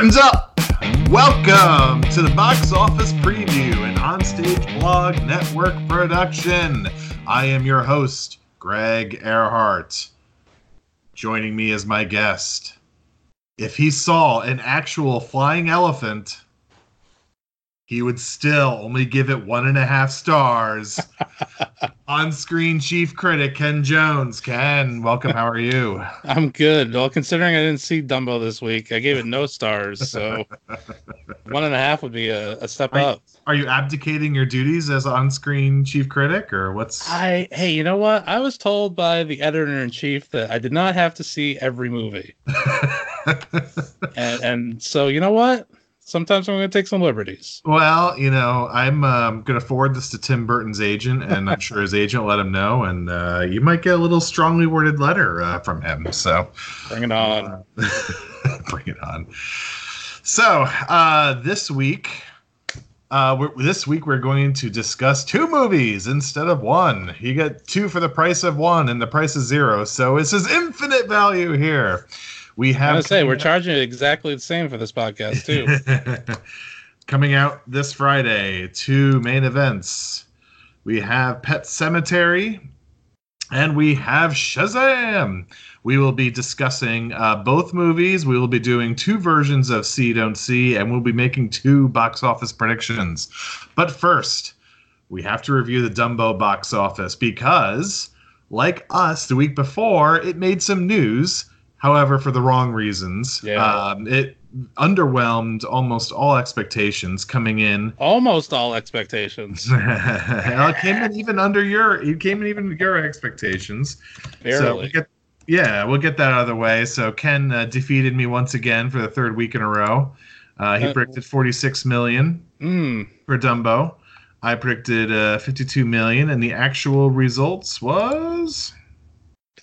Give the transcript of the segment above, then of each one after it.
Curtains up! Welcome to the box office preview, an onstage blog network production. I am your host, Greg Earhart. Joining me as my guest, if he saw an actual flying elephant, he would still only give it one and a half stars. On screen chief critic Ken Jones. Ken, welcome. How are you? I'm good. Well, considering I didn't see Dumbo this week, I gave it no stars. So one and a half would be a, a step Are up. Are you abdicating your duties as on screen chief critic, or what's. I hey, you know what? I was told by the editor in chief that I did not have to see every movie, and and so you know what? Sometimes I'm going to take some liberties. well, you know, I'm um, going to forward this to Tim Burton's agent, and I'm sure his agent will let him know, and uh, you might get a little strongly worded letter uh, from him. So. Bring it on. Bring it on. So uh, this week, uh, we're, this week we're going to discuss two movies instead of one. You get two for the price of one, and the price is zero. So it's his infinite value here. We I have was say we're charging it exactly the same for this podcast too. coming out this Friday. Two main events. We have Pet Sematary, and we have Shazam. We will be discussing uh, both movies. We will be doing two versions of See Don't See, and we'll be making two box office predictions. But first, we have to review the Dumbo box office because, like us the week before, it made some news. However, for the wrong reasons. Yeah. Um, it underwhelmed almost all expectations coming in. Almost all expectations. It came in even under your. It came in even your expectations. So we Barely. get, yeah, we'll get that out of the way. So Ken uh, defeated me once again for the third week in a row. Uh, he predicted 46 million Mm, for Dumbo. I predicted uh, 52 million, and the actual results was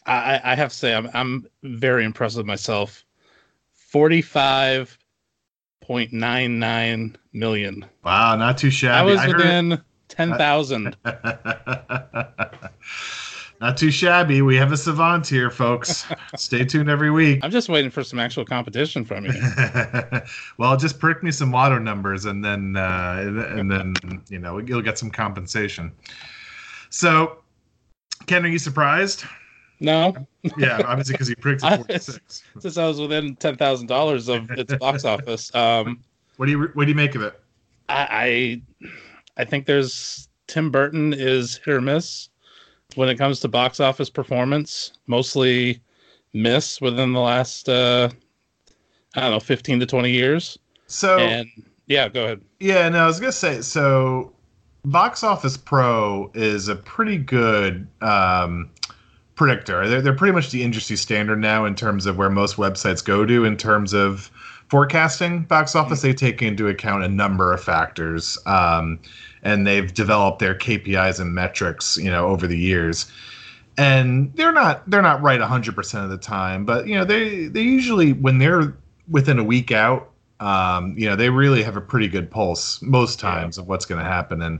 I, I have to say I'm I'm very impressed with myself. Forty five point nine nine million. wow, not too shabby. I was heard- within ten thousand. not too shabby. We have a savant here, folks. Stay tuned every week. I'm just waiting for some actual competition from you. well, just prick me some lotto numbers, and then uh, and then you know you'll get some compensation. So, Ken, are you surprised? No, Yeah, obviously because you pricked at forty six. since I was within ten thousand dollars of its box office. Um, What do you what do you make of it? I, I I think there's Tim Burton is hit or miss when it comes to box office performance. Mostly miss within the last uh, I don't know, fifteen to twenty years. So And yeah, go ahead. yeah, no, I was gonna say so. Box Office Pro is a pretty good um, predictor. They're, they're pretty much the industry standard now in terms of where most websites go to in terms of forecasting box office. They take into account a number of factors, um, and they've developed their KPIs and metrics, you know, over the years. And they're not they're not right 100% of the time, but you know, they they usually when they're within a week out, um, you know, they really have a pretty good pulse most times of what's going to happen. And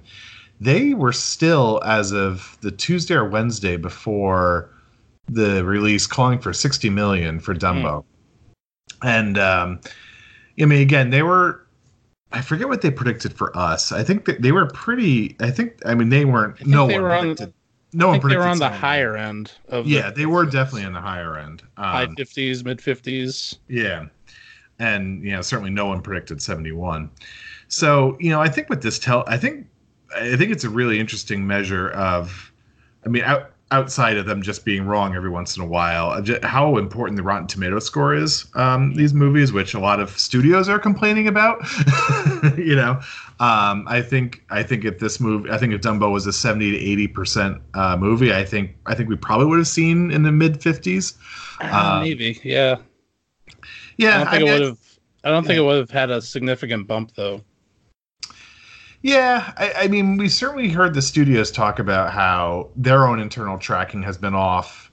they were still, as of the Tuesday or Wednesday before the release, calling for 60 million for Dumbo. And um, I mean, again, they were. I forget what they predicted for us. I think that they were pretty. I think. I mean, they weren't. No they one were on- predicted. no one think they predicted. were on the 70 million. higher end of Yeah, the they were definitely on the higher end. high Um, fifties, mid fifties. yeah. And you know, certainly no one predicted 71. So, you know, I think with this tell I think I think it's a really interesting measure of I mean, out, outside of them just being wrong every once in a while, uh, ju- how important the Rotten Tomato score is. Um, these movies, which a lot of studios are complaining about, you know, um, I think I think if this movie, I think if Dumbo was a seventy to eighty percent uh, movie, I think I think we probably would have seen in the mid fifties. Uh, Um, maybe, yeah. Yeah, I don't think mean, it would have. I don't think it would have had a significant bump though. Yeah, I, I mean, we certainly heard the studios talk about how their own internal tracking has been off.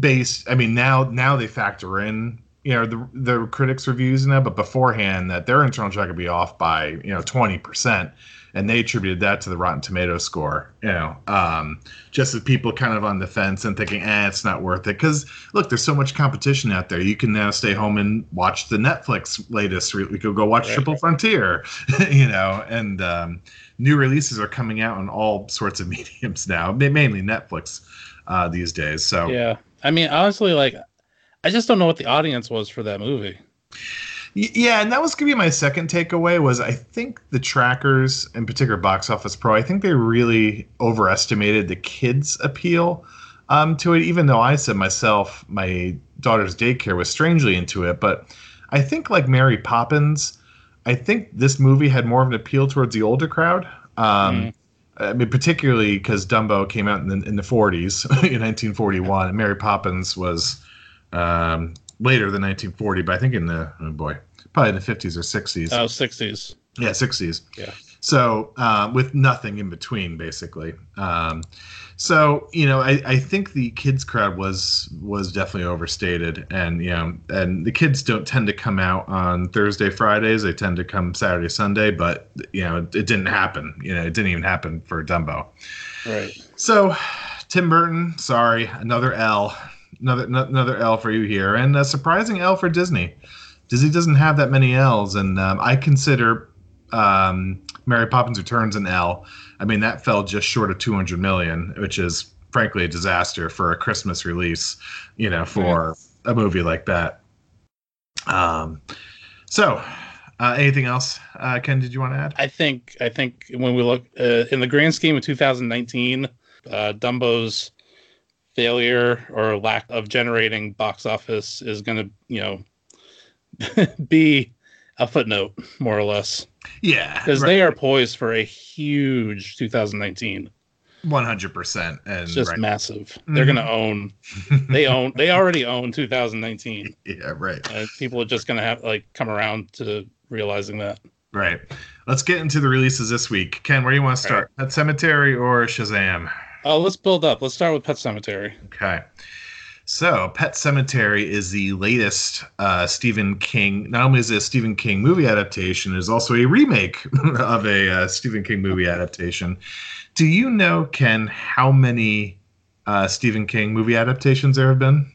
Based, I mean, now now they factor in you know the the critics reviews now, but beforehand that their internal track would be off by you know twenty percent, and they attributed that to the Rotten Tomato score. You know, um, just as people kind of on the fence and thinking, eh, it's not worth it. Because look, there's so much competition out there. You can now stay home and watch the Netflix latest. We could go watch Right. Triple Frontier, you know, and um, new releases are coming out on all sorts of mediums now, mainly Netflix uh, these days. So Yeah. I mean, honestly, like, I just don't know what the audience was for that movie. Yeah, and that was gonna be my second takeaway. Was I think the trackers, in particular Box Office Pro, I think they really overestimated the kids' appeal um, to it. Even though I said myself, my daughter's daycare was strangely into it, but I think like Mary Poppins, I think this movie had more of an appeal towards the older crowd. Um, Mm. I mean, particularly because Dumbo came out in the, in the 40s, in 1941, and Mary Poppins was um, later than 1940, but I think in the oh boy, probably in the 50s or 60s. Oh, 60s. Yeah, 60s. Yeah. So um, with nothing in between, basically. Um, so you know, I, I think the kids crowd was was definitely overstated, and you know, and the kids don't tend to come out on Thursday, Fridays. They tend to come Saturday, Sunday. But you know, it, it didn't happen. You know, it didn't even happen for Dumbo. Right. So, Tim Burton, sorry, another L, another another L for you here, and a surprising L for Disney. Disney doesn't have that many L's, and um, I consider um, Mary Poppins Returns an L. I mean, that fell just short of 200 million, which is frankly a disaster for a Christmas release. You know, for a movie like that. Um, so. Uh, anything else, uh, Ken? Did you want to add? I think I think when we look uh, in the grand scheme of 2019, uh, Dumbo's failure or lack of generating box office is going to, you know, be a footnote more or less Yeah, because they are poised for a huge 2019. one hundred percent, and It's just right. massive. They're mm-hmm. going to own. They own. They already own 2019. yeah, right. And people are just going to have like come around to realizing that. Right. Let's get into the releases this week. Ken, where do you want to start? Pet Sematary or Shazam? Oh, let's build up. Let's start with Pet Sematary. Okay. So, Pet Sematary is the latest uh, Stephen King. Not only is it a Stephen King movie adaptation, it is also a remake of a uh, Stephen King movie adaptation. Do you know, Ken, how many uh, Stephen King movie adaptations there have been?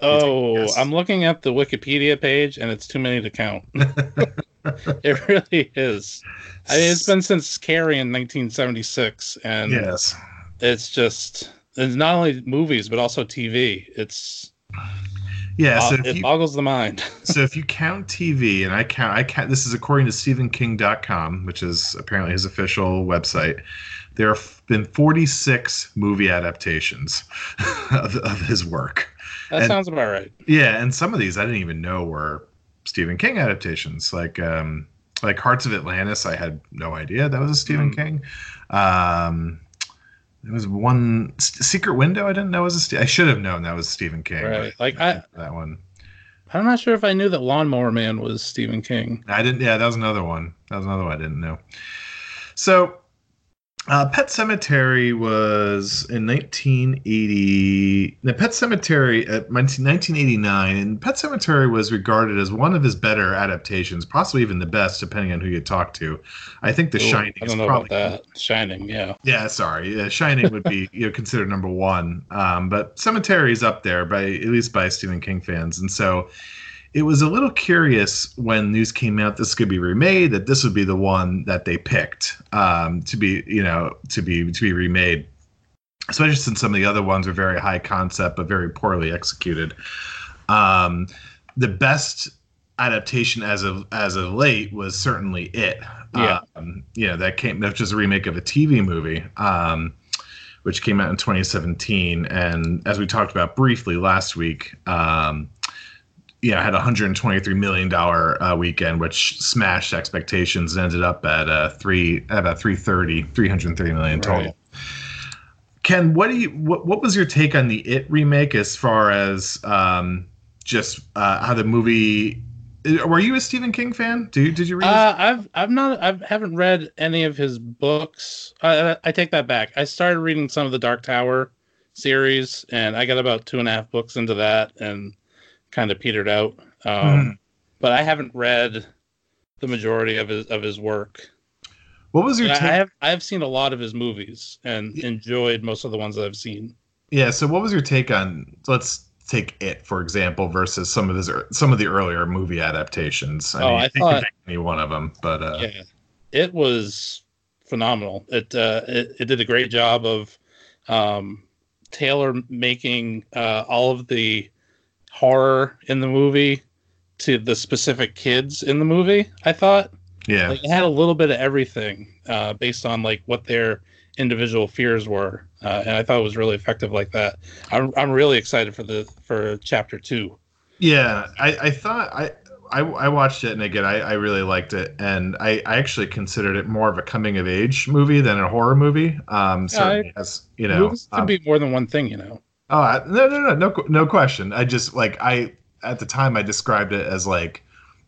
Oh, I'm looking at the Wikipedia page and it's too many to count. it really is. I mean, it's been since Carrie in 1976, and Yes. it's just it's not only movies but also TV. It's Yeah. So uh, if it you, boggles the mind. so if you count TV, and I count, I count. This is according to StephenKing.com, which is apparently his official website. There have been 46 movie adaptations of, of his work. That And- sounds about right. Yeah, and some of these I didn't even know were Stephen King adaptations. Like, um, like Hearts of Atlantis, I had no idea that was a Stephen Mm. King. Um, there was one Secret Window. I didn't know was a. Ste- I should have known that was Stephen King. Right. Like I, that one. I'm not sure if I knew that Lawnmower Man was Stephen King. I didn't. Yeah, that was another one. That was another one I didn't know. So, uh, Pet Sematary was in 1980. The Pet Sematary at 1989, and Pet Sematary was regarded as one of his better adaptations, possibly even the best, depending on who you talk to. I think The Ooh, Shining I is don't know probably about that. Shining, yeah. yeah, sorry. Yeah, Shining would be you know considered number one, um, but Sematary is up there by at least by Stephen King fans, and so it was a little curious when news came out this could be remade that this would be the one that they picked um, to be you know to be to be remade, especially since some of the other ones are very high concept but very poorly executed. Um, the best adaptation as of as of late was certainly it. Yeah. Um, you know that came that was just a remake of a TV movie, um, which came out in 2017, and as we talked about briefly last week, um, yeah, had a 123 million dollar uh, weekend, which smashed expectations and ended up at uh, three at about 330 330 million total. Right. Ken, what do you what, what was your take on the It remake as far as um, just uh, how the movie? Were you a Stephen King fan? Do you, did you read? his- Uh, I've I've not I haven't read any of his books. I, I take that back. I started reading some of the Dark Tower series, and I got about two and a half books into that, and kind of petered out. um, Mhm. but I haven't read the majority of his of his work. What was your I, I take? have I have seen a lot of his movies and enjoyed most of the ones that I've seen. Yeah. So, what was your take on? Let's take it for example versus some of his some of the earlier movie adaptations. Oh, I you can thought- any one of them, but uh, yeah, it was phenomenal. It uh, it, it did a great job of um, tailor making uh, all of the horror in the movie to the specific kids in the movie. I thought yeah, like, it had a little bit of everything uh, based on like what their individual fears were, uh, and I thought it was really effective like that. I'm I'm really excited for the for chapter two. Yeah, I, I thought I, I I watched it and again I, I really liked it and I, I actually considered it more of a coming of age movie than a horror movie. Um, certainly as you know, Movies can um, be more than one thing, you know. Oh no no no no no question. I just like I at the time I described it as like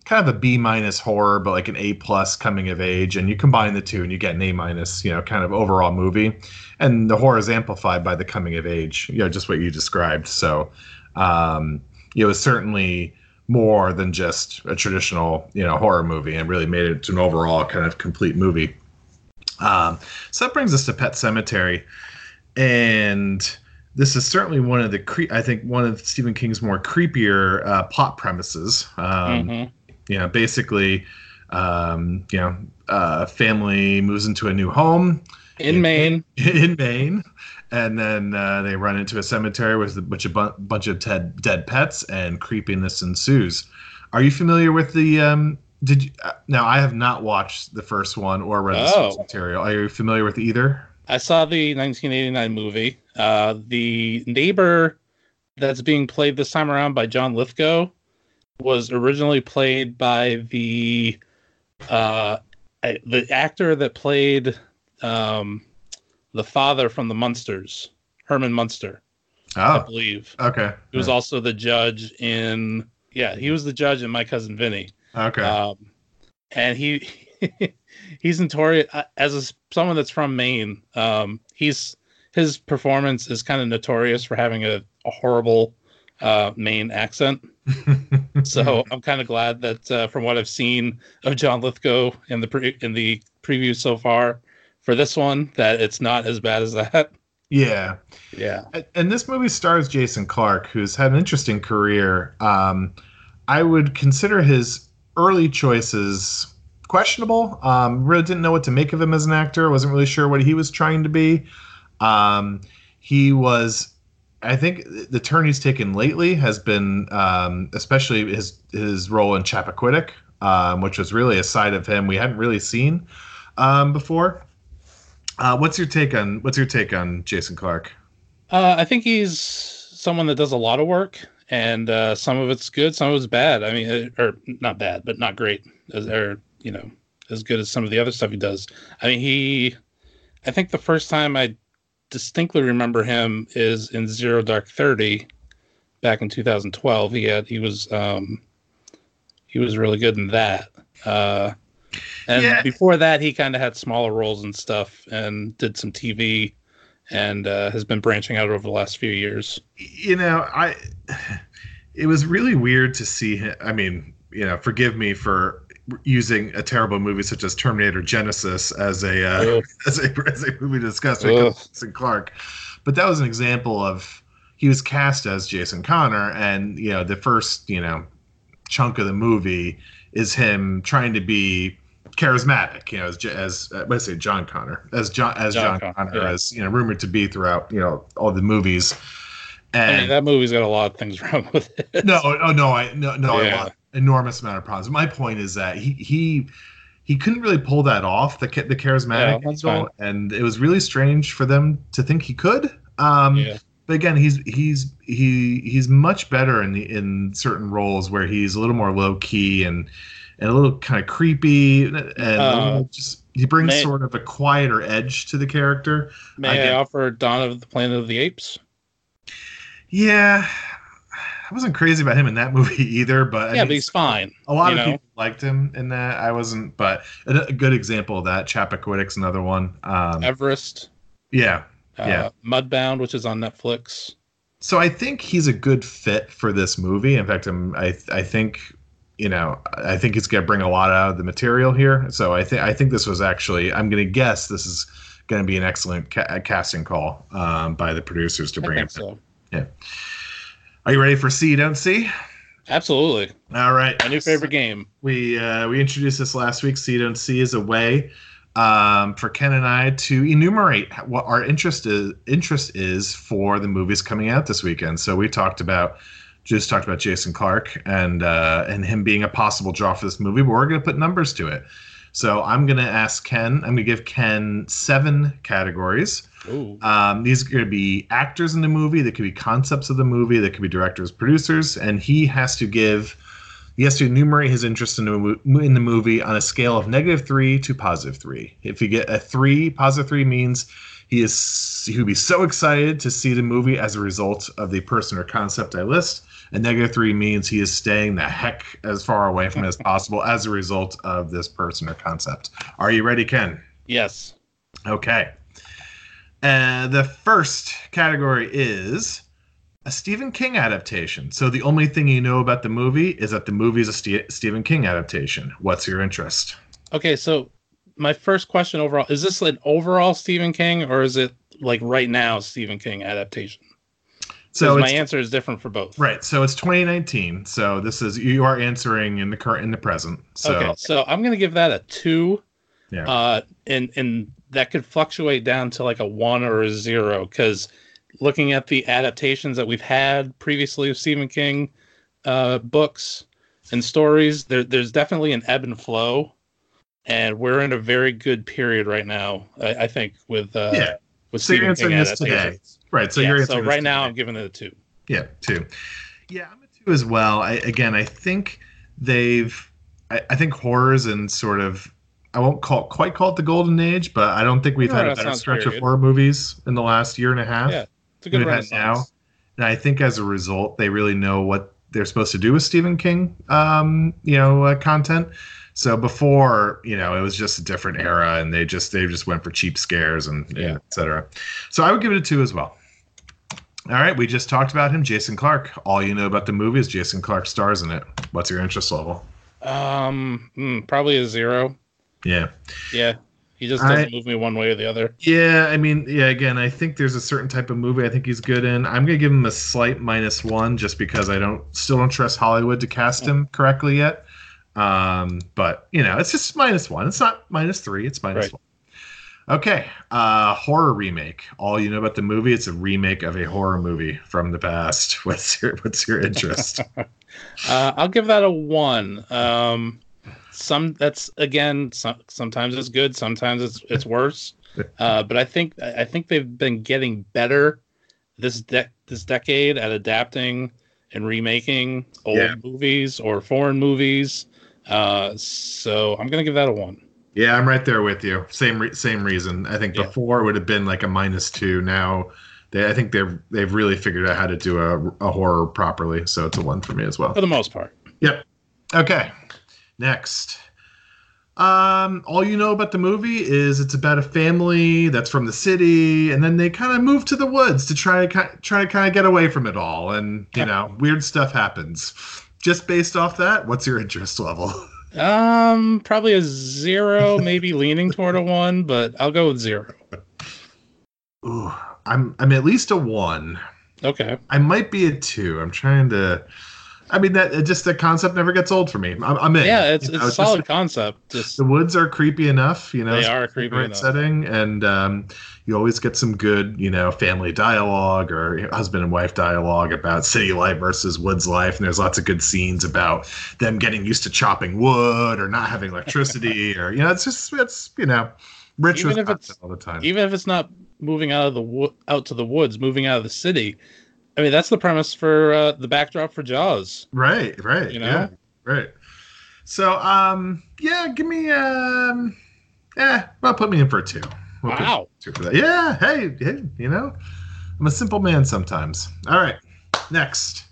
kind of a B minus horror, but like an A plus coming of age, and you combine the two and you get an A minus, you know, kind of overall movie. And the horror is amplified by the coming of age, you know, just what you described. So, um, it was certainly more than just a traditional, you know, horror movie, and really made it to an overall kind of complete movie. Um, so that brings us to Pet Sematary, and this is certainly one of the cre- I think one of Stephen King's more creepier uh, plot premises. Um, Mhm. you know, basically, um, you know, uh, family moves into a new home In Maine, in Maine, and then uh, they run into a cemetery with a bunch of bu- bunch of dead dead pets, and creepiness ensues. Are you familiar with the? Um, did you, uh, now? I have not watched the first one or read the source Oh. material. Are you familiar with either? I saw the 1989 movie. Uh, the neighbor that's being played this time around by John Lithgow was originally played by the uh, the actor that played um, the father from the Munsters, Herman Munster, I Oh, believe. okay. He was also the judge in yeah, he was the judge in My Cousin Vinny. okay. Um, and he he's notorious as a, someone that's from Maine. Um, he's his performance is kind of notorious for having a, a horrible uh, Maine accent. So I'm kind of glad that uh, from what I've seen of John Lithgow in the pre- in the preview so far for this one, that it's not as bad as that. yeah. Yeah. And this movie stars Jason Clarke, who's had an interesting career. Um, I would consider his early choices questionable. Um, really didn't know what to make of him as an actor. wasn't really sure what he was trying to be. Um, he was, I think, the turn he's taken lately has been, um, especially his his role in Chappaquiddick, um, which was really a side of him we hadn't really seen um, before. Uh, what's your take on what's your take on Jason Clarke? Uh, I think he's someone that does a lot of work, and uh, some of it's good, some of it's bad. I mean, uh, or not bad, but not great, or you know, as good as some of the other stuff he does. I mean, he. I think the first time I distinctly remember him is in Zero Dark Thirty, back in 2012. He had he was um, he was really good in that. Uh, and Yeah. before that, he kind of had smaller roles and stuff, and did some TV and uh, has been branching out over the last few years. you know, I it was really weird to see him. I mean, you know, forgive me for using a terrible movie such as Terminator Genisys as a uh, as a as a movie to discuss when it comes Ugh. to Jason Clarke, but that was an example of he was cast as Jason Connor, and you know, the first you know chunk of the movie is him trying to be charismatic, you know, as as uh, let's say John Connor, as John as John, John Connor, Connor, yeah. as you know, rumored to be throughout you know all the movies. And I mean, that movie's got a lot of things wrong with it. no, oh no, I no no, Yeah. Enormous amount of problems. My point is that he he he couldn't really pull that off the the charismatic Yeah, angle, and it was really strange for them to think he could. Um, yeah. But again, he's he's he he's much better in the in certain roles where he's a little more low key and and a little kind of creepy and Uh, just he brings may- sort of a quieter edge to the character. May I I, offer Dawn of the Planet of the Apes? Yeah. I wasn't crazy about him in that movie either, but I yeah, mean, but he's fine. A lot of know? people liked him in that. I wasn't, but a, a good example of that. Chappaquiddick's another one. Um, Everest, yeah, uh, Yeah. Mudbound, which is on Netflix. so I think he's a good fit for this movie. In fact, I'm, I I think you know I think he's gonna bring a lot out of the material here. So I think I think this was actually I'm gonna guess this is going to be an excellent ca- casting call um, by the producers to I bring him. so. Yeah. Are you ready for See Don't See? Absolutely. All right. My new favorite game. We uh, we introduced this last week. See Don't See is a way um, for Ken and I to enumerate what our interest is interest is for the movies coming out this weekend. So we talked about just talked about Jason Clarke and uh, and him being a possible draw for this movie, but we're going to put numbers to it. So I'm going to ask Ken. I'm going to give Ken seven categories. Um, these are going to be actors in the movie. They could be concepts of the movie. They could be directors, producers, and he has to give. He has to enumerate his interest in the, in the movie on a scale of negative three to positive three. If you get a three, positive three means he is he would be so excited to see the movie as a result of the person or concept I list. And negative three means he is staying the heck as far away from it as possible as a result of this person or concept. Are you ready, Ken? Yes. Okay. Uh, the first category is a Stephen King adaptation. So the only thing you know about the movie is that the movie is a Ste- Stephen King adaptation. What's your interest? Okay, so my first question overall is this an overall Stephen King or is it like right now Stephen King adaptation? So my answer is different for both. right. So it's 2019. So this is you are answering in the current in the present. So okay, so I'm gonna give that a two. Yeah. Uh, and and that could fluctuate down to like a one or a zero because looking at the adaptations that we've had previously of Stephen King uh, books and stories, there, there's definitely an ebb and flow, and we're in a very good period right now. I, I think with uh, Yeah. with So you're Stephen King this today. right. So Yeah, you're so answering this right now today. I'm giving it a two. Yeah, two. Yeah, I'm a two as well. I, again, I think they've. I, I think horrors and sort of. I won't call quite call it the golden age, but I don't think we've No, had a better stretch of horror movies in the last year and a half. Yeah, It's a good had now. And I think as a result, they really know what they're supposed to do with Stephen King, um, you know, uh, content. So before, you know, it was just a different era, and they just they just went for cheap scares and Yeah. et cetera. So I would give it a two as well. All right, we just talked about him, Jason Clarke. All you know about the movie is Jason Clarke stars in it. What's your interest level? Um, mm, probably a zero. Yeah. Yeah, he just doesn't move me one way or the other. Yeah, I mean, yeah, again, I think there's a certain type of movie I think he's good in. I'm gonna give him a slight minus one just because I don't still don't trust Hollywood to cast him correctly yet. Um, but you know, it's just minus one. It's not minus three, it's minus Right. one. Okay. Uh horror remake. All you know about the movie, it's a remake of a horror movie from the past. What's your what's your interest? Uh, I'll give that a one. Um, some that's again, some, sometimes it's good, sometimes it's it's worse. Uh, but I think I think they've been getting better this de- this decade at adapting and remaking old Yeah. movies or foreign movies. Uh, so I'm gonna give that a one. yeah, I'm right there with you. Same re- same reason. I think Yeah. before it would have been like a minus two. Now they, I think they've they've really figured out how to do a, a horror properly. So it's a one for me as well. For the most part. Yep. Okay. Next. Um, all you know about the movie is it's about a family that's from the city, and then they kind of move to the woods to try to try to kind of get away from it all, and you know, weird stuff happens. Just based off that, what's your interest level? Um, probably a zero, maybe leaning toward a one, but I'll go with zero. Ooh, I'm I'm at least a one. Okay. I might be a two. I'm trying to. I mean that just the concept never gets old for me. I'm, I'm in. Yeah, it's You it's know, a just- solid concept. Just the woods are creepy enough, you know. They are creepy enough. setting, and um, you always get some good, you know, family dialogue or you know, husband and wife dialogue about city life versus woods life, and there's lots of good scenes about them getting used to chopping wood or not having electricity, or you know, it's just it's you know, rich Even with if it's- all the time. even if it's not moving out of the wo- out to the woods, moving out of the city. I mean, that's the premise for uh, the backdrop for Jaws. Right, right, You know? yeah, right. So, um, yeah, give me, um, yeah, well, put me in for a two. We'll Wow. two for that. Yeah, hey, hey, you know, I'm a simple man sometimes. All right, next.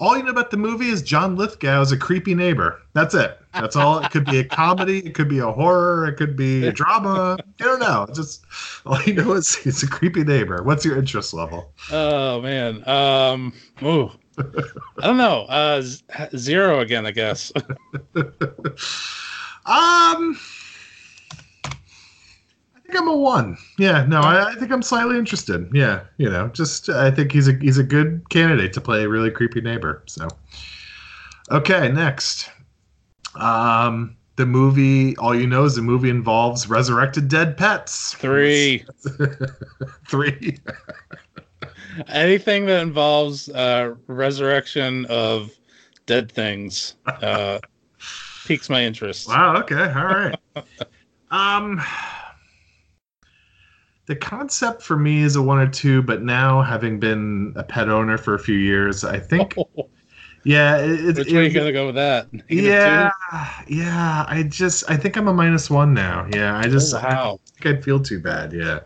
All you know about the movie is John Lithgow is a creepy neighbor. That's it. That's all. It could be a comedy. It could be a horror. It could be a drama. You don't know. Just all you know is it's a creepy neighbor. What's your interest level? Oh man. Um. Ooh. I don't know. Uh, zero again, I guess. um. I think I'm a one. Yeah, no, I, I think I'm slightly interested. Yeah, you know, just I think he's a he's a good candidate to play a really creepy neighbor. So, okay, next, um, the movie. All you know is the movie involves resurrected dead pets. Three. Three. Anything that involves uh, resurrection of dead things uh, piques my interest. Wow. Okay. All right. um, the concept for me is a one or two, but now having been a pet owner for a few years, I think, oh. yeah, it, it, Which it- way you gonna go with that? Negative yeah, yeah. I just, I think I'm a minus one now. Yeah, I just, Oh, I wow. don't think I'd feel too bad. Yeah,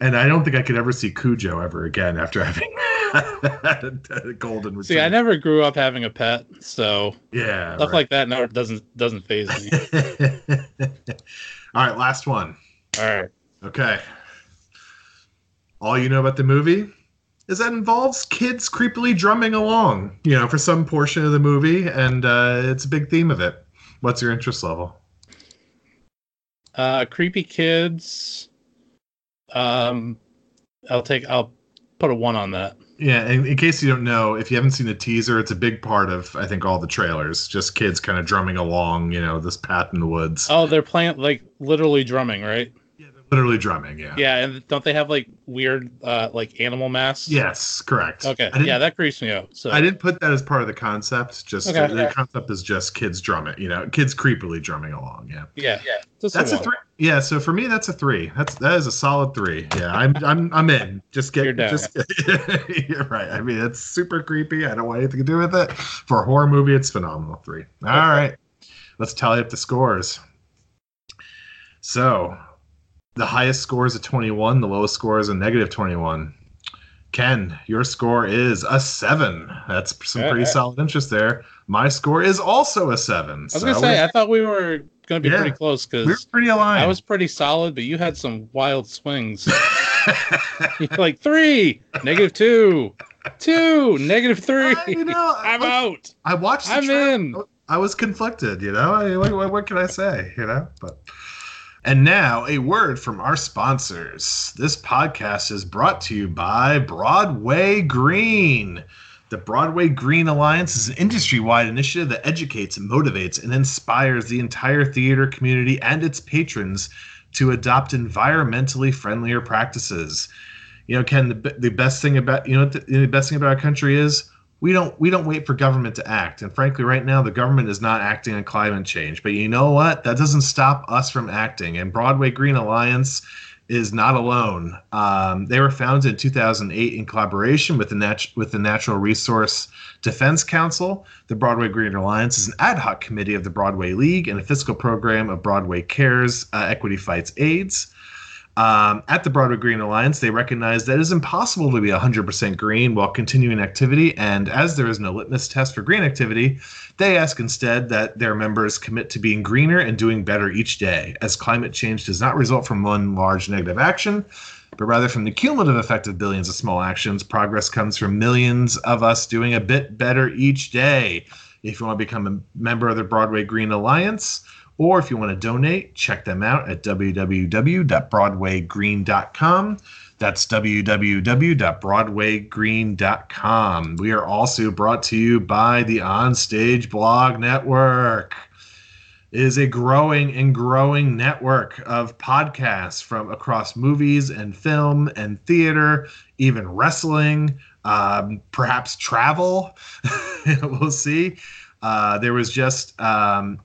and I don't think I could ever see Cujo ever again after having a golden See, I never grew up having a pet, so yeah, stuff right. like that never doesn't doesn't faze me. All right, last one. All right. Okay. All you know about the movie is that it involves kids creepily drumming along, you know, for some portion of the movie, and uh, it's a big theme of it. What's your interest level? Uh, creepy kids. Um, I'll take. I'll put a one on that. Yeah, in, in case you don't know, if you haven't seen the teaser, it's a big part of I think all the trailers. Just kids kind of drumming along, you know, this path in the woods. Oh, they're playing like literally drumming, right? Yeah, they're literally drumming. Yeah. Yeah, and don't they have like weird, uh, like animal masks? Yes, correct. Okay. Yeah, that creeps me out. So I didn't put that as part of the concept. Just Okay. the concept is just kids drumming. You know, kids creepily drumming along. Yeah. yeah, yeah. Just That's a one. three. Yeah, so for me, that's a three. That's that is a solid three. Yeah, I'm I'm I'm in. Just get You're down. just. you're right. I mean, it's super creepy. I don't want anything to do with it. For a horror movie, it's phenomenal. Three. All right, let's tally up the scores. So, the highest score is a 21. The lowest score is a negative 21. Ken, your score is a seven. That's some pretty yeah. solid interest there. My score is also a seven. I was gonna so say I thought we were gonna be Yeah. pretty close because we're because pretty aligned. I was pretty solid, but you had some wild swings. Like three, negative two, two, negative three. I, you know, I'm I, out. I watched. I'm in. I was conflicted. You know, I, what, what, what can I say? You know, but. And now, a word from our sponsors. This podcast is brought to you by Broadway Green. The Broadway Green Alliance is an industry wide initiative that educates, motivates, and inspires the entire theater community and its patrons to adopt environmentally friendlier practices. You know, Ken, the, the best thing about you know the, the best thing about our country is we don't we don't wait for government to act. And frankly, right now the government is not acting on climate change. But you know what? That doesn't stop us from acting. And Broadway Green Alliance is not alone. Um, they were founded in 2008 in collaboration with the nat- with the Natural Resource Defense Council. The Broadway Green Alliance is an ad hoc committee of the Broadway League and a fiscal program of Broadway Cares uh, Equity Fights AIDS. Um, at the Broadway Green Alliance, they recognize that it is impossible to be 100% green while continuing activity, and as there is no litmus test for green activity, they ask instead that their members commit to being greener and doing better each day, as climate change does not result from one large negative action, but rather from the cumulative effect of billions of small actions. Progress comes from millions of us doing a bit better each day. If you want to become a member of the Broadway Green Alliance, or if you want to donate, check them out at www.broadwaygreen.com. That's www.broadwaygreen.com. We are also brought to you by the Onstage Blog Network. It is a growing and growing network of podcasts from across movies and film and theater, even wrestling, um, perhaps travel. we'll see. Uh, there was just um,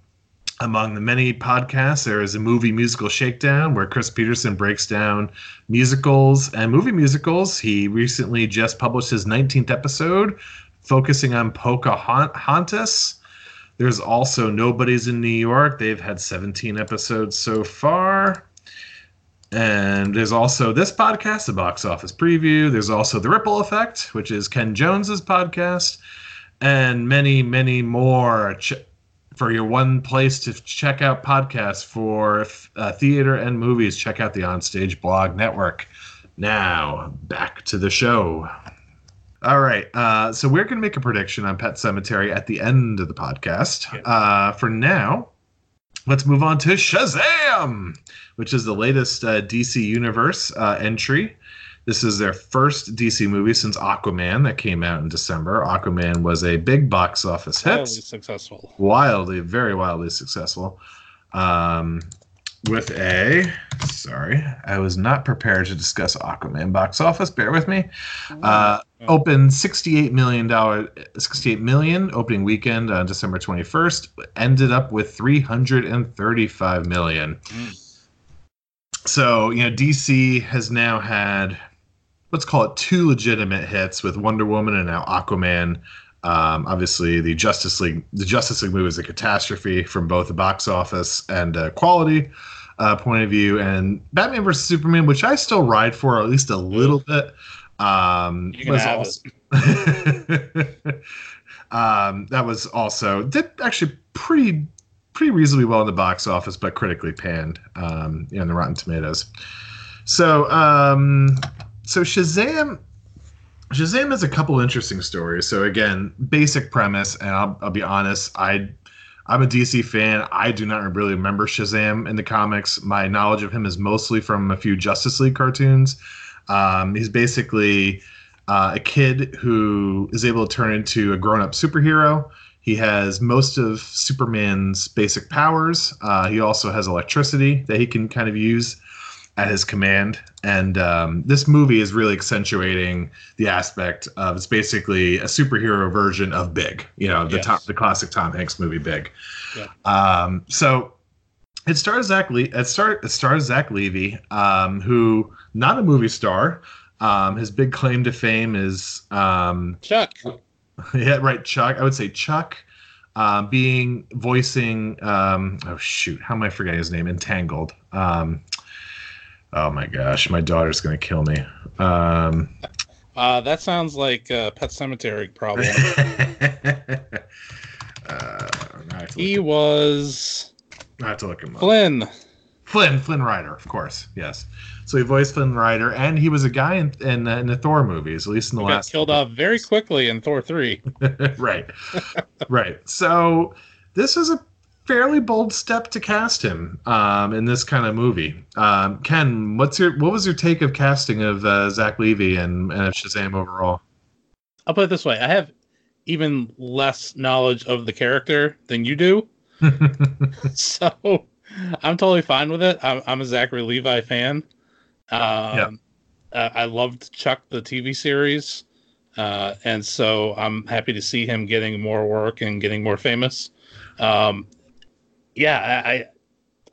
among the many podcasts, there is a movie musical shakedown where Chris Peterson breaks down musicals and movie musicals. He recently just published his 19th episode focusing on Pocahontas. There's also Nobody's in New York. They've had 17 episodes so far. And there's also this podcast, the box office preview. There's also The Ripple Effect, which is Ken Jones's podcast. and many, many more. Ch- for your one place to check out podcasts for uh, theater and movies, check out the Onstage Blog Network. Now, back to the show. All right. Uh, so we're going to make a prediction on Pet Sematary at the end of the podcast. Uh, for now, let's move on to Shazam, which is the latest uh, DC Universe uh, entry. This is their first DC movie since Aquaman that came out in December. Aquaman was a big box office hit. Wildly successful. Wildly, very wildly successful. Um, with a sorry, I was not prepared to discuss Aquaman box office. Bear with me. Uh, opened sixty-eight million dollar, sixty-eight million opening weekend on December twenty-first. Ended up with three hundred and thirty-five million. Mm. So you know, DC has now had let's call it two legitimate hits with Wonder Woman and now Aquaman. Um, obviously, the Justice League, the Justice League movie was a catastrophe from both the box office and uh, quality uh, point of view. And Batman vs Superman, which I still ride for at least a little bit, um, was also um, that was also did actually pretty pretty reasonably well in the box office, but critically panned um, in the Rotten Tomatoes. So, um, so Shazam, Shazam has a couple interesting stories. So again, basic premise, and I'll, I'll be honest, I. I'm a DC fan. I do not really remember Shazam in the comics. My knowledge of him is mostly from a few Justice League cartoons. Um, he's basically uh, a kid who is able to turn into a grown-up superhero. He has most of Superman's basic powers. Uh, he also has electricity that he can kind of use at his command. And um, this movie is really accentuating the aspect of it's basically a superhero version of Big. You know, the Yes. top, the classic Tom Hanks movie Big. Yeah. Um, so it stars Zach. Le- it, star- it stars Zach Levi, um, who not a movie star. Um, his big claim to fame is um, Chuck. yeah, right. Chuck. I would say Chuck, um, being voicing. Um, oh shoot, how am I forgetting his name? In Tangled. Oh my gosh, my daughter's gonna kill me. Um, Uh, that sounds like a Pet Sematary problem. uh, I have to he was I have to look him up. Flynn. Flynn, Flynn Rider, of course. Yes. So he voiced Flynn Rider, and he was a guy in in, uh, in the Thor movies, at least in the He got last. killed off very quickly in Thor 3. right, right. So this is a fairly bold step to cast him um, in this kind of movie. Um, Ken, what's your what was your take of casting of uh, Zach Levi and, and of Shazam overall? I'll put it this way I have even less knowledge of the character than you do. so I'm totally fine with it. I'm, I'm a Zachary Levi fan. Um, Yeah. uh, I loved Chuck, the TV series. Uh, and so I'm happy to see him getting more work and getting more famous. Um, yeah, I,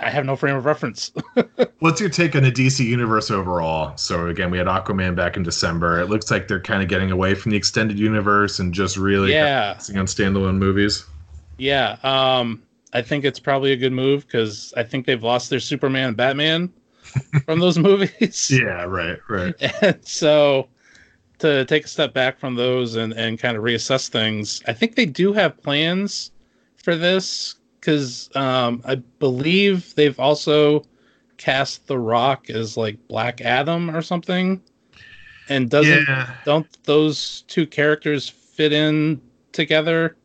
I, have no frame of reference. What's your take on the DC universe overall? So again, we had Aquaman back in December. It looks like they're kind of getting away from the extended universe and just really yeah. focusing on standalone movies. Yeah, um, I think it's probably a good move because I think they've lost their Superman and Batman from those movies. Yeah, right, right. And so to take a step back from those and, and kind of reassess things, I think they do have plans for this because um, I believe they've also cast The Rock as like Black Adam or something. And doesn't yeah, don't those two characters fit in together?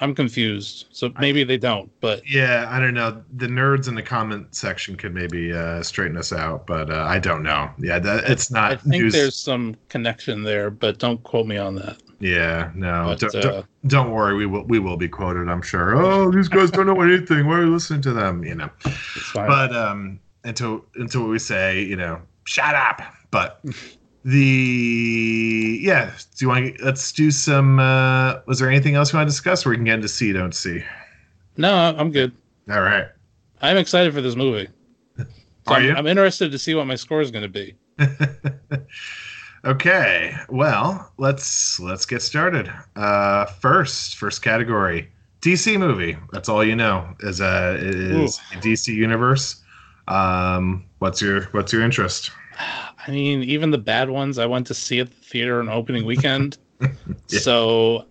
I'm confused. So maybe they don't, but yeah. I don't know. The nerds in the comment section could maybe uh, straighten us out, but uh, I don't know. Yeah, that, it's not I think news. there's some connection there, but don't quote me on that. Yeah, no. But, don't, uh, don't, worry. We will we will be quoted. I'm sure. Oh, these guys don't know anything. Why are you listening to them? You know. But um, until until we say, you know, shut up. But the yeah, do you want? to Let's do some. Uh, was there anything else you want to discuss? Where we can get into see, don't see. no, I'm good. All right. I'm excited for this movie. So Are I'm, you? I'm interested to see what my score is going to be. okay. Well, let's let's get started. Uh, first, first category, DC movie. That's all you know is a is a DC universe. Um, what's your what's your interest? I mean, even the bad ones I went to see at the theater on opening weekend. Yeah. So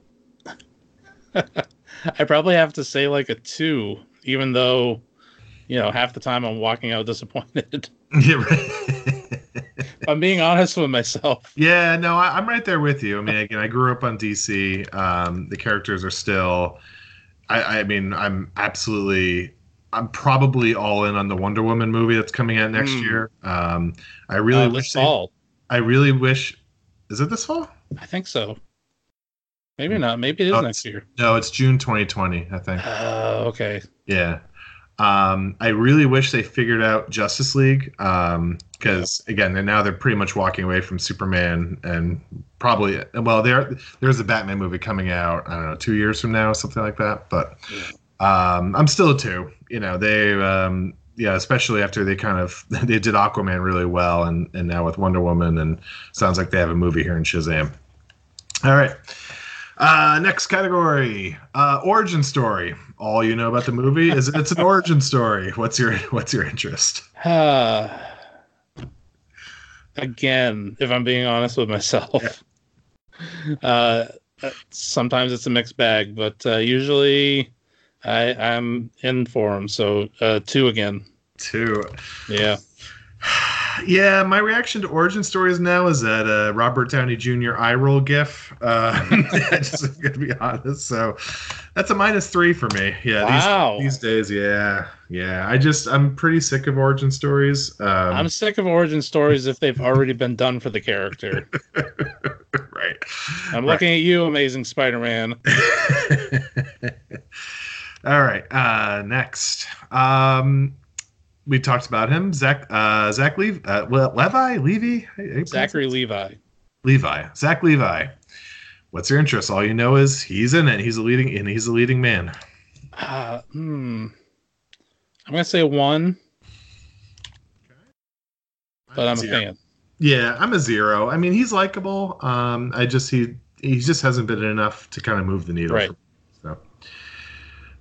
I probably have to say like a two, even though, you know, half the time I'm walking out disappointed. yeah, right. I'm being honest with myself. Yeah, no, I, am right there with you. I mean, again, I grew up on DC. Um, the characters are still. I, I mean, I'm absolutely. I'm probably all in on the Wonder Woman movie that's coming out next Mm. year. Um, I really Uh, wish. they- fall. I really wish. Is it this fall? I think so. Maybe not. Maybe it is Oh, next year. No, it's June 2020. I think. Oh, okay. Yeah. Um, I really wish they figured out Justice League because again, they're now they're pretty much walking away from Superman and probably well, there there's a Batman movie coming out. I don't know, two years from now, something like that. But um, I'm still a two. You know, they um, yeah, especially after they kind of they did Aquaman really well, and and now with Wonder Woman, and sounds like they have a movie here in Shazam. All right. Uh, next category, uh, origin story. All you know about the movie is it's an origin story. What's your What's your interest? Uh, again, if I'm being honest with myself, uh, sometimes it's a mixed bag, but uh, usually I, I'm in for them. So uh, two again. Two. Yeah. Yeah, my reaction to origin stories now is that uh, Robert Downey Jr. eye roll gif. Uh, just gonna be honest, so that's a minus three for me. Yeah, Wow. these, these days, yeah, yeah. I just I'm pretty sick of origin stories. Um, I'm sick of origin stories if they've already been done for the character. right. I'm looking at you, Amazing Spider-Man. All right. Uh, next, um, we talked about him. Zach. Uh, Zach Levi. Uh, Levi. Levy. How Zachary? Levi. Levi. Zach Levi. What's your interest? All you know is he's in it. He's a leading, and he's a leading man. Uh, hmm. I'm gonna say one, but I'm a fan. Yeah, I'm a zero. I mean, he's likable. Um, I just he he just hasn't been enough to kind of move the needle. Right.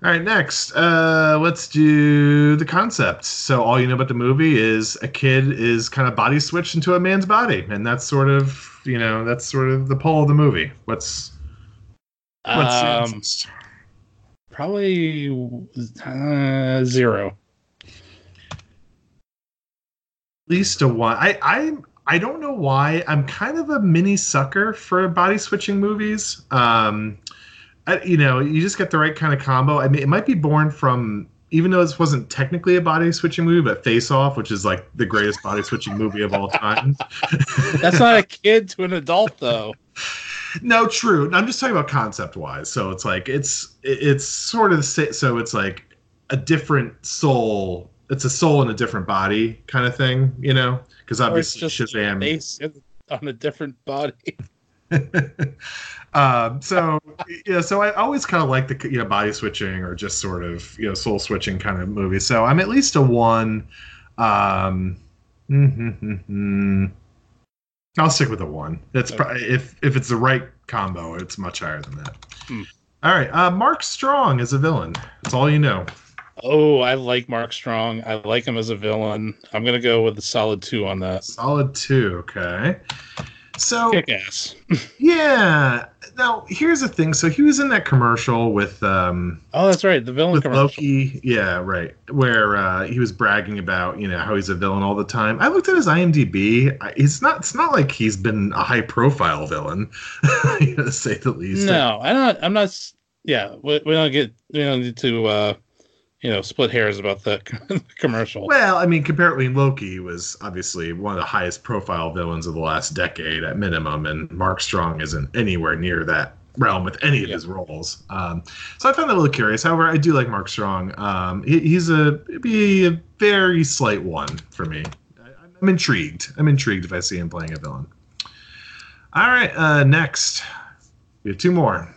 For me, so, all right, next, uh, let's do the concept. So all you know about the movie is a kid is kind of body switched into a man's body, and that's sort of you know that's sort of the pull of the movie. What's what's Um, probably uh, zero. At least a one. I I I don't know why. I'm kind of a mini sucker for body switching movies. Um, I, you know, you just get the right kind of combo. I mean, it might be born from even though this wasn't technically a body switching movie, but Face Off, which is like the greatest body switching movie of all time. That's not a kid to an adult, though. no, true. I'm just talking about concept wise. So it's like it's it's sort of so it's like a different soul. It's a soul in a different body kind of thing, you know? Because obviously just Shazam. Face on a different body. um, so yeah, so I always kind of like the you know body switching or just sort of you know soul switching kind of movie. So I'm at least a one. Um, I'll stick with a one. That's Okay. probably if if it's the right combo, it's much higher than that. Hmm. All right, uh, Mark Strong is a villain. That's all you know. Oh, I like Mark Strong. I like him as a villain. I'm gonna go with a solid two on that. Solid two. Okay. So Kick ass. yeah. Now here's the thing. So he was in that commercial with um, Oh, that's right. The villain with commercial. Loki, yeah, right, where uh, he was bragging about you know how he's a villain all the time. I looked at his IMDb. I- It's not. It's not like he's been a high profile villain, to say the least. No, I'm not. I'm not. Yeah, we, we don't get. We don't need to. uh you know, split hairs about the commercial. Well, I mean, comparatively, Loki was obviously one of the highest profile villains of the last decade at minimum, and Mark Strong isn't anywhere near that realm with any of Yeah. his roles. Um, so I found that a little curious. However, I do like Mark Strong. Um, he, he's a it'd be a very slight one for me. I, I'm intrigued. I'm intrigued if I see him playing a villain. All right, uh, next we have two more.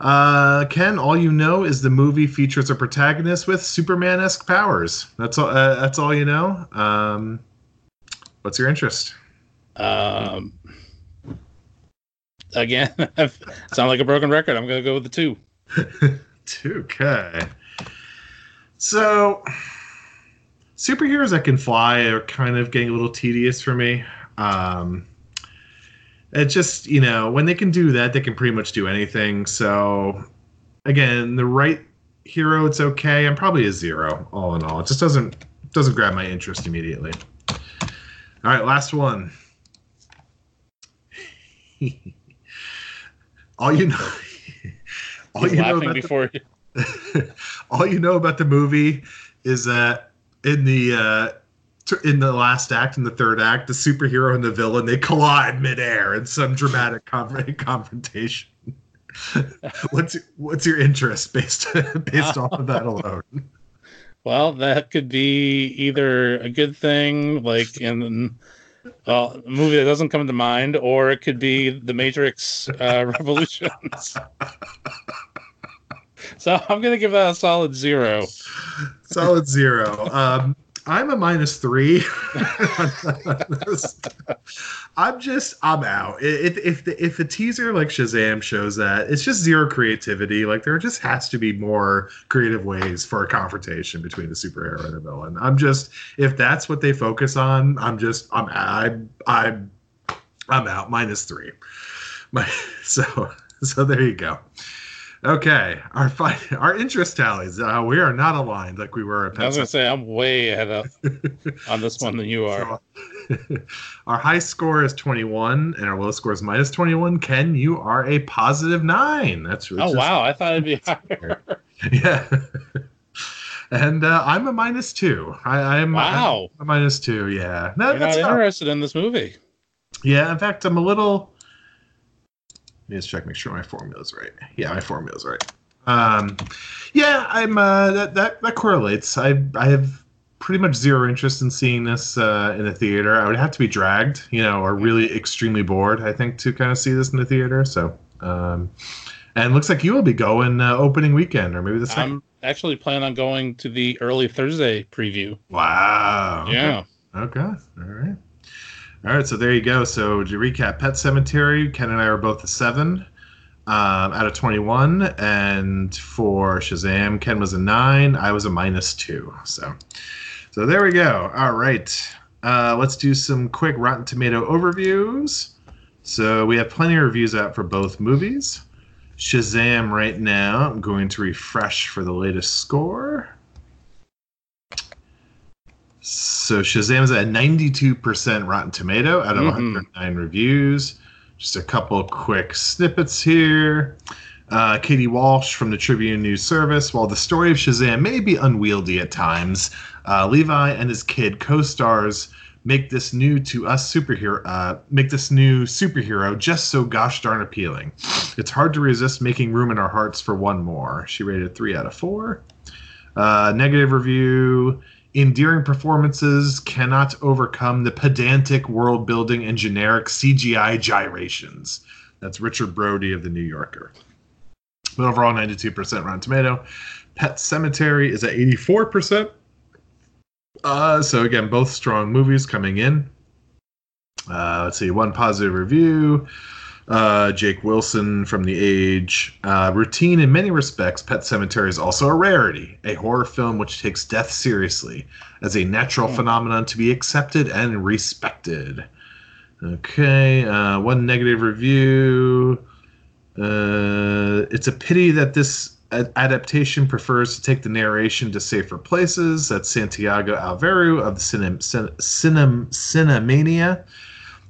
Uh, Ken, all you know is the movie features a protagonist with Superman-esque powers. That's all. Uh, that's all you know. Um, what's your interest? Um, again, sound like a broken record. I'm gonna go with the two. two Okay. So, superheroes that can fly are kind of getting a little tedious for me. Um, It just you know when they can do that, they can pretty much do anything. So again, the right hero, it's okay. I'm probably a zero all in all. It just doesn't doesn't grab my interest immediately. All right, last one. all you know, all He's you know about before. the, all you know about the movie is that in the uh, in the last act, in the third act, the superhero and the villain they collide midair in some dramatic confrontation. what's what's your interest based based off of that alone? Well, that could be either a good thing, like in well, a movie that doesn't come to mind, or it could be The Matrix uh, Revolutions. so I'm gonna give that a solid zero. Solid zero. Um, I'm a minus three. I'm just I'm out. If if the if the teaser like Shazam shows that, it's just zero creativity. Like there just has to be more creative ways for a confrontation between the superhero and the villain. I'm just if that's what they focus on, I'm just I'm I'm I'm I'm out. Minus three. My so so there you go. Okay, our fi- our interest tallies. Uh, we are not aligned like we were at I was gonna say I'm way ahead of on this one than you are. Our high score is 21 and our low score is minus 21. Ken, you are a positive nine. That's Oh wow, I thought it'd be higher. Yeah. and uh, I'm a minus two. I, I'm Wow. I'm a minus two. Yeah. No, You're not that's not- interested in this movie. yeah. In fact, I'm a little. Let me just check, make sure my formula's right. Yeah, my formula's right. Um, yeah, I'm. Uh, that that that correlates. I I have pretty much zero interest in seeing this uh, in a theater. I would have to be dragged, you know, or really extremely bored. I think to kind of see this in the theater. So, um, and it looks like you will be going uh, opening weekend, or maybe the second. I'm actually planning on going to the early Thursday preview. wow. Okay. Yeah. Okay. All right. All right. So there you go. So to recap, Pet Sematary, Ken and I are both a seven um, out of 21. And for Shazam, Ken was a nine. I was a minus two. So, so there we go. All right. Uh, let's do some quick Rotten Tomato overviews. So we have plenty of reviews out for both movies. Shazam right now. I'm going to refresh for the latest score. So Shazam is at 92% Rotten Tomato out of Mhm. 109 reviews. Just a couple quick snippets here. Uh, Katie Walsh from the Tribune News Service. While the story of Shazam may be unwieldy at times, uh, Levi and his kid co-stars make this new to us superhero uh, make this new superhero just so gosh darn appealing. It's hard to resist making room in our hearts for one more. She rated three out of four. Uh, negative review. Endearing performances cannot overcome the pedantic world building and generic CGI gyrations. That's Richard Brody of The New Yorker. But overall, 92% Rotten Tomato. Pet Sematary is at 84%. Uh, so, again, both strong movies coming in. Uh, let's see, one positive review. Uh, Jake Wilson from The Age. Uh, routine in many respects, Pet Sematary is also a rarity, a horror film which takes death seriously as a natural Hmm. phenomenon to be accepted and respected. Okay, uh, one negative review. Uh, it's a pity that this adaptation prefers to take the narration to safer places. That's Santiago Alvaro of the Cinem, Cinem, Cinem, Cinemania.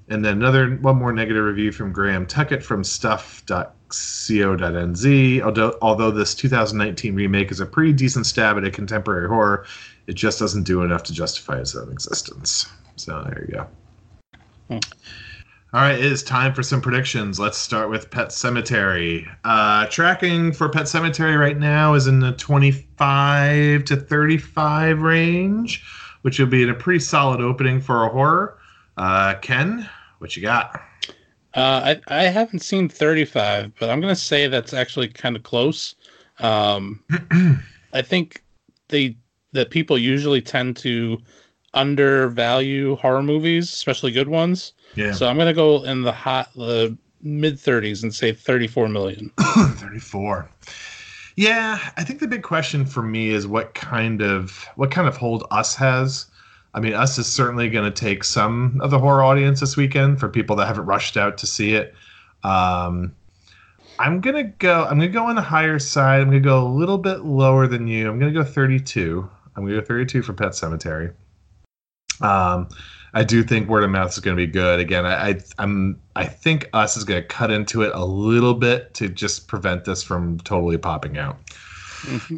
And then another one more negative review from Graeme Tuckett from stuff.co.nz. Although although this 2019 remake is a pretty decent stab at a contemporary horror, it just doesn't do enough to justify its own existence. So there you go. Hmm. All right, it is time for some predictions. Let's start with Pet Sematary. Uh, tracking for Pet Sematary right now is in the 25 to 35 range, which will be in a pretty solid opening for a horror. Uh, Ken, what you got? Uh, I I haven't seen 35, but I'm gonna say that's actually kind of close. Um, I think they that people usually tend to undervalue horror movies, especially good ones. Yeah, So I'm gonna go in the hot the mid 30s and say 34 million. 34. Yeah, I think the big question for me is what kind of what kind of hold Us has. I mean, Us is certainly going to take some of the horror audience this weekend for people that haven't rushed out to see it. Um, I'm gonna go. I'm gonna go on the higher side. I'm gonna go a little bit lower than you. I'm gonna go 32. I'm gonna go 32 for Pet Sematary. Um, I do think word of mouth is going to be good. Again, I, I am I think Us is going to cut into it a little bit to just prevent this from totally popping out. Mm-hmm.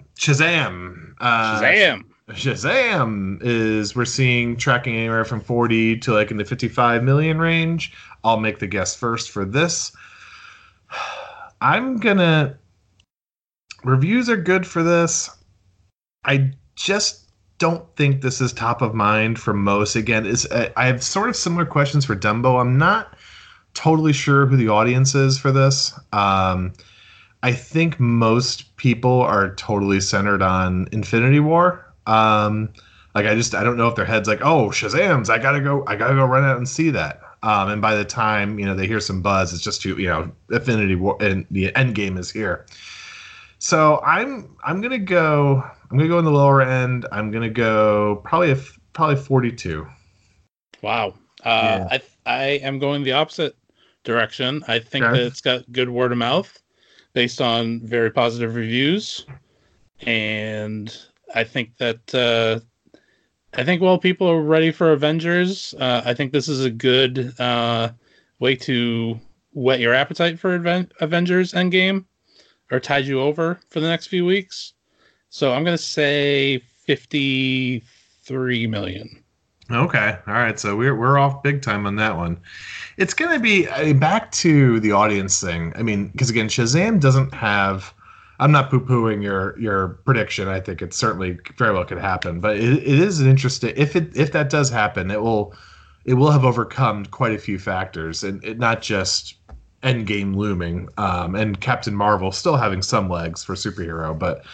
Shazam. Uh, Shazam. Shazam is we're seeing tracking anywhere from 40 to like in the 55 million range. I'll make the guess first for this. I'm gonna reviews are good for this. I just don't think this is top of mind for most. Again, is I have sort of similar questions for Dumbo. I'm not totally sure who the audience is for this. Um, I think most people are totally centered on Infinity War. Um, like I just I don't know if their heads like oh Shazam's I gotta go I gotta go run out and see that. Um, and by the time you know they hear some buzz, it's just too you know Infinity War and the end game is here. So I'm I'm gonna go I'm gonna go in the lower end. I'm gonna go probably a, probably 42. Wow. Uh, yeah. I I am going the opposite direction. I think okay. that it's got good word of mouth based on very positive reviews, and I think that uh, I think while people are ready for Avengers, uh, I think this is a good uh, way to whet your appetite for Aven- Avengers Endgame or tide you over for the next few weeks. So I'm going to say 53 million. Okay. All right. So we're we're off big time on that one. It's going to be I mean, back to the audience thing. I mean, because again, Shazam doesn't have. I'm not poo-pooing your your prediction. I think it certainly very well could happen, but it, it is an interesting. If it if that does happen, it will it will have overcome quite a few factors, and it, not just Endgame looming, um, and Captain Marvel still having some legs for superhero, but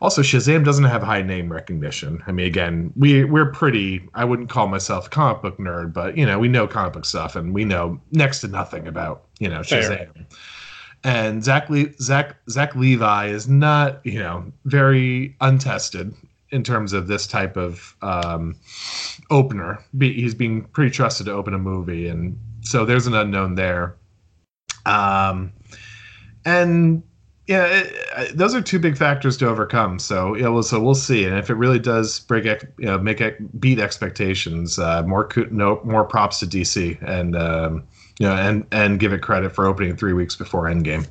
also, Shazam doesn't have high name recognition. I mean, again, we we're pretty. I wouldn't call myself a comic book nerd, but you know, we know comic book stuff, and we know next to nothing about you know Shazam. Fair. And Zach Le- Zach Zach Levi is not you know very untested in terms of this type of um, opener. Be- he's being pretty trusted to open a movie, and so there's an unknown there. Um, and yeah, it, those are two big factors to overcome. So yeah, well, so we'll see. And if it really does break, you know, make it beat expectations, uh, more no more props to DC and um, know and and give it credit for opening three weeks before Endgame.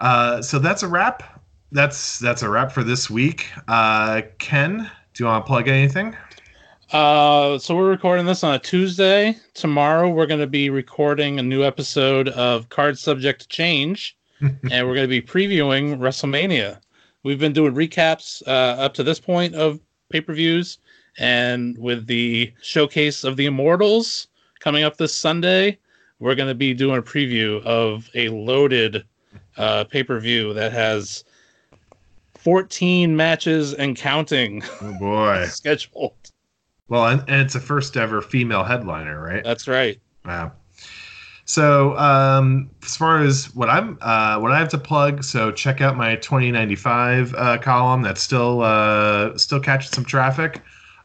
Uh, so that's a wrap. That's that's a wrap for this week. Uh, Ken, do you want to plug anything? Uh, so we're recording this on a Tuesday. Tomorrow we're going to be recording a new episode of Card Subject Change and we're going to be previewing WrestleMania. We've been doing recaps uh, up to this point of pay per views, and with the showcase of the Immortals coming up this Sunday, we're going to be doing a preview of a loaded uh, pay per view that has 14 matches and counting. Oh boy, scheduled. Well, and, and it's a first ever female headliner, right? That's right. Wow. So um, as far as what I'm uh, what I have to plug, so check out my 2095 uh, column. That's still uh, still catching some traffic.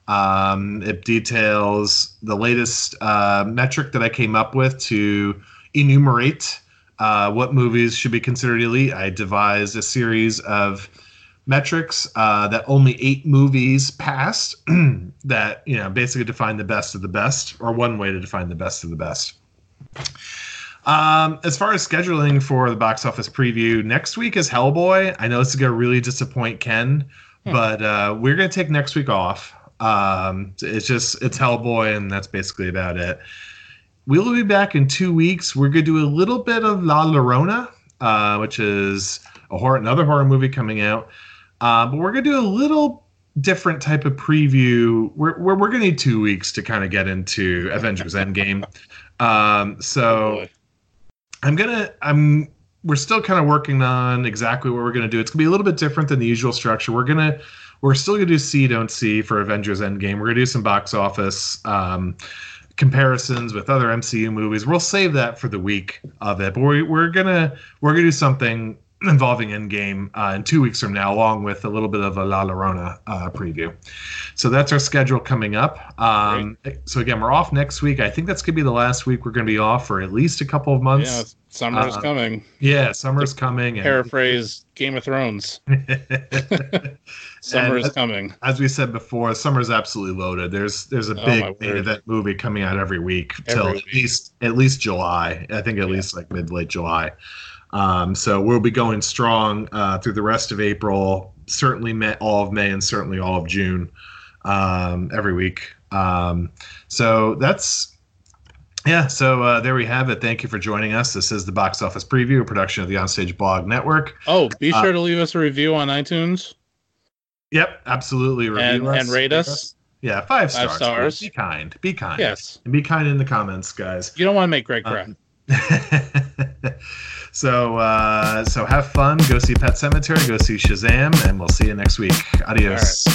Um, it details the latest uh, metric that I came up with to enumerate uh, what movies should be considered elite. I devised a series of metrics uh, that only eight movies passed that you know basically define the best of the best, or one way to define the best of the best. Um, as far as scheduling for the box office preview, next week is Hellboy. I know this is gonna really disappoint Ken, hmm. but uh, we're gonna take next week off. Um, it's just it's Hellboy, and that's basically about it. We'll be back in two weeks. We're gonna do a little bit of La Llorona, uh, which is a horror, another horror movie coming out. Uh, but we're gonna do a little different type of preview. We're we're, we're gonna need two weeks to kind of get into Avengers Endgame. Um, so oh I'm gonna I'm we're still kind of working on exactly what we're gonna do. It's gonna be a little bit different than the usual structure. We're gonna we're still gonna do see don't see for Avengers Endgame. We're gonna do some box office um, comparisons with other MCU movies. We'll save that for the week of it, but we're we're gonna we're gonna do something involving Endgame uh, in two weeks from now, along with a little bit of a La Llorona uh, preview. So that's our schedule coming up. Um, so again, we're off next week. I think that's going to be the last week we're going to be off for at least a couple of months. Yeah, summer's Uh, coming. Yeah, summer's coming. and- Paraphrase Game of Thrones. Summer is coming. as we said before, summer's absolutely loaded. There's there's a Oh, big main event movie coming out every week till Every at week. least at least July. I think at least like mid late July. Um, so we'll be going strong uh, through the rest of April, certainly May, all of May, and certainly all of June um, every week. Um, so that's yeah. So uh, there we have it. Thank you for joining us. This is the box office preview, a production of the Onstage Blog Network. Oh, be Uh, sure to leave us a review on iTunes Yep, absolutely. Review and, us, and rate rate us. Yeah, five stars. Five stars. Be kind. Be kind. Yes. And be kind in the comments, guys. You don't want to make Greg cry. Um, so uh, so have fun. Go see Pet Sematary. Go see Shazam, and we'll see you next week. Adios.